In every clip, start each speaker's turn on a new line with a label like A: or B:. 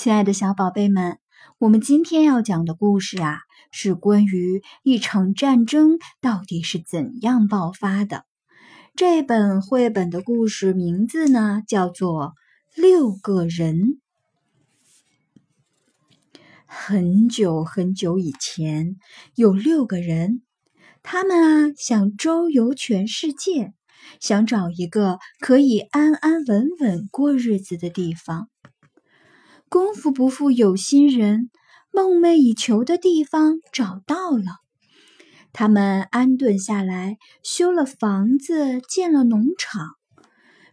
A: 亲爱的小宝贝们，我们今天要讲的故事啊，是关于一场战争到底是怎样爆发的。这本绘本的故事名字呢，叫做《六个人》。很久很久以前，有六个人，他们啊想周游全世界，想找一个可以安安稳稳过日子的地方。功夫不负有心人，梦寐以求的地方找到了。他们安顿下来，修了房子，建了农场。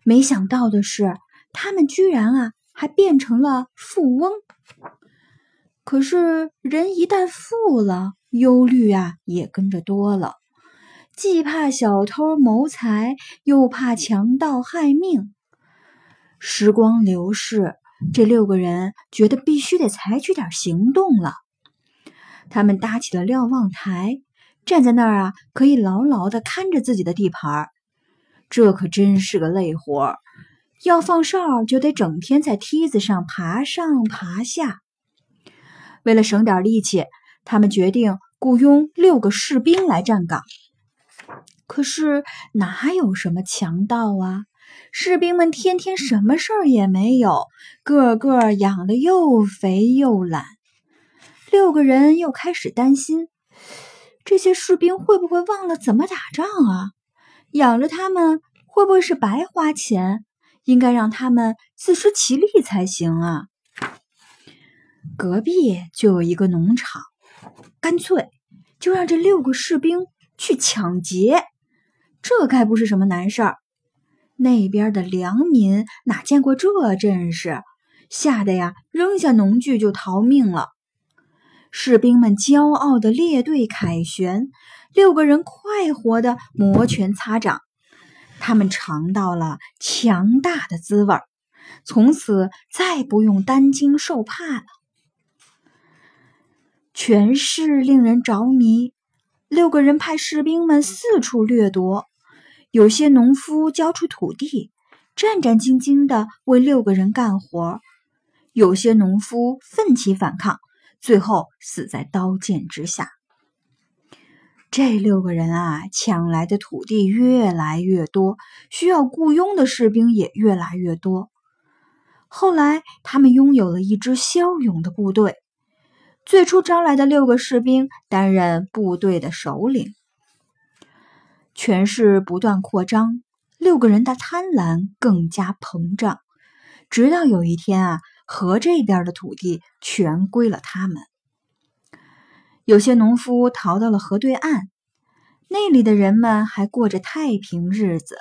A: 没想到的是，他们居然啊，还变成了富翁。可是，人一旦富了，忧虑啊也跟着多了，既怕小偷谋财，又怕强盗害命。时光流逝。这六个人觉得必须得采取点行动了。他们搭起了瞭望台，站在那儿啊，可以牢牢的看着自己的地盘。这可真是个累活要放哨就得整天在梯子上爬上爬下。为了省点力气，他们决定雇佣六个士兵来站岗。可是哪有什么强盗啊？士兵们天天什么事儿也没有，个个养得又肥又懒。六个人又开始担心，这些士兵会不会忘了怎么打仗啊？养着他们会不会是白花钱？应该让他们自食其力才行啊！隔壁就有一个农场，干脆就让这六个士兵去抢劫，这该不是什么难事儿。那边的良民哪见过这阵势，吓得呀扔下农具就逃命了。士兵们骄傲的列队凯旋，六个人快活的摩拳擦掌。他们尝到了强大的滋味，从此再不用担惊受怕了。权势令人着迷，六个人派士兵们四处掠夺。有些农夫交出土地，战战兢兢地为六个人干活；有些农夫奋起反抗，最后死在刀剑之下。这六个人啊，抢来的土地越来越多，需要雇佣的士兵也越来越多。后来，他们拥有了一支骁勇的部队。最初招来的六个士兵担任部队的首领。权势不断扩张，六个人的贪婪更加膨胀，直到有一天啊，河这边的土地全归了他们。有些农夫逃到了河对岸，那里的人们还过着太平日子。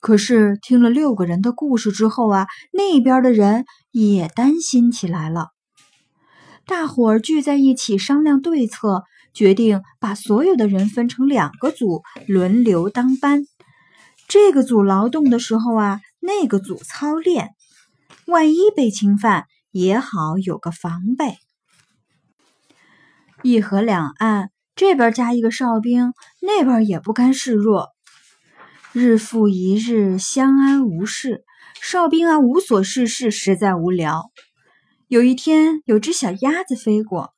A: 可是听了六个人的故事之后啊，那边的人也担心起来了。大伙儿聚在一起商量对策。决定把所有的人分成两个组，轮流当班。这个组劳动的时候啊，那个组操练，万一被侵犯也好有个防备。一河两岸，这边加一个哨兵，那边也不甘示弱。日复一日，相安无事。哨兵啊，无所事事，实在无聊。有一天，有只小鸭子飞过。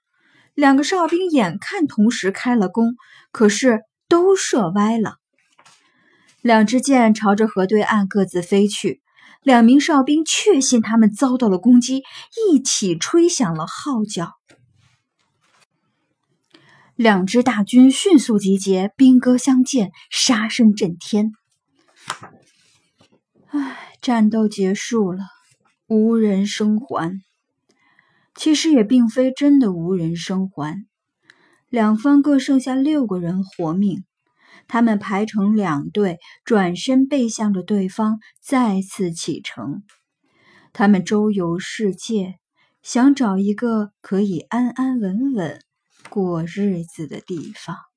A: 两个哨兵眼看同时开了弓，可是都射歪了。两支箭朝着河对岸各自飞去，两名哨兵确信他们遭到了攻击，一起吹响了号角。两支大军迅速集结，兵戈相见，杀声震天。唉，战斗结束了，无人生还。其实也并非真的无人生还，两方各剩下六个人活命。他们排成两队，转身背向着对方，再次启程。他们周游世界，想找一个可以安安稳稳过日子的地方。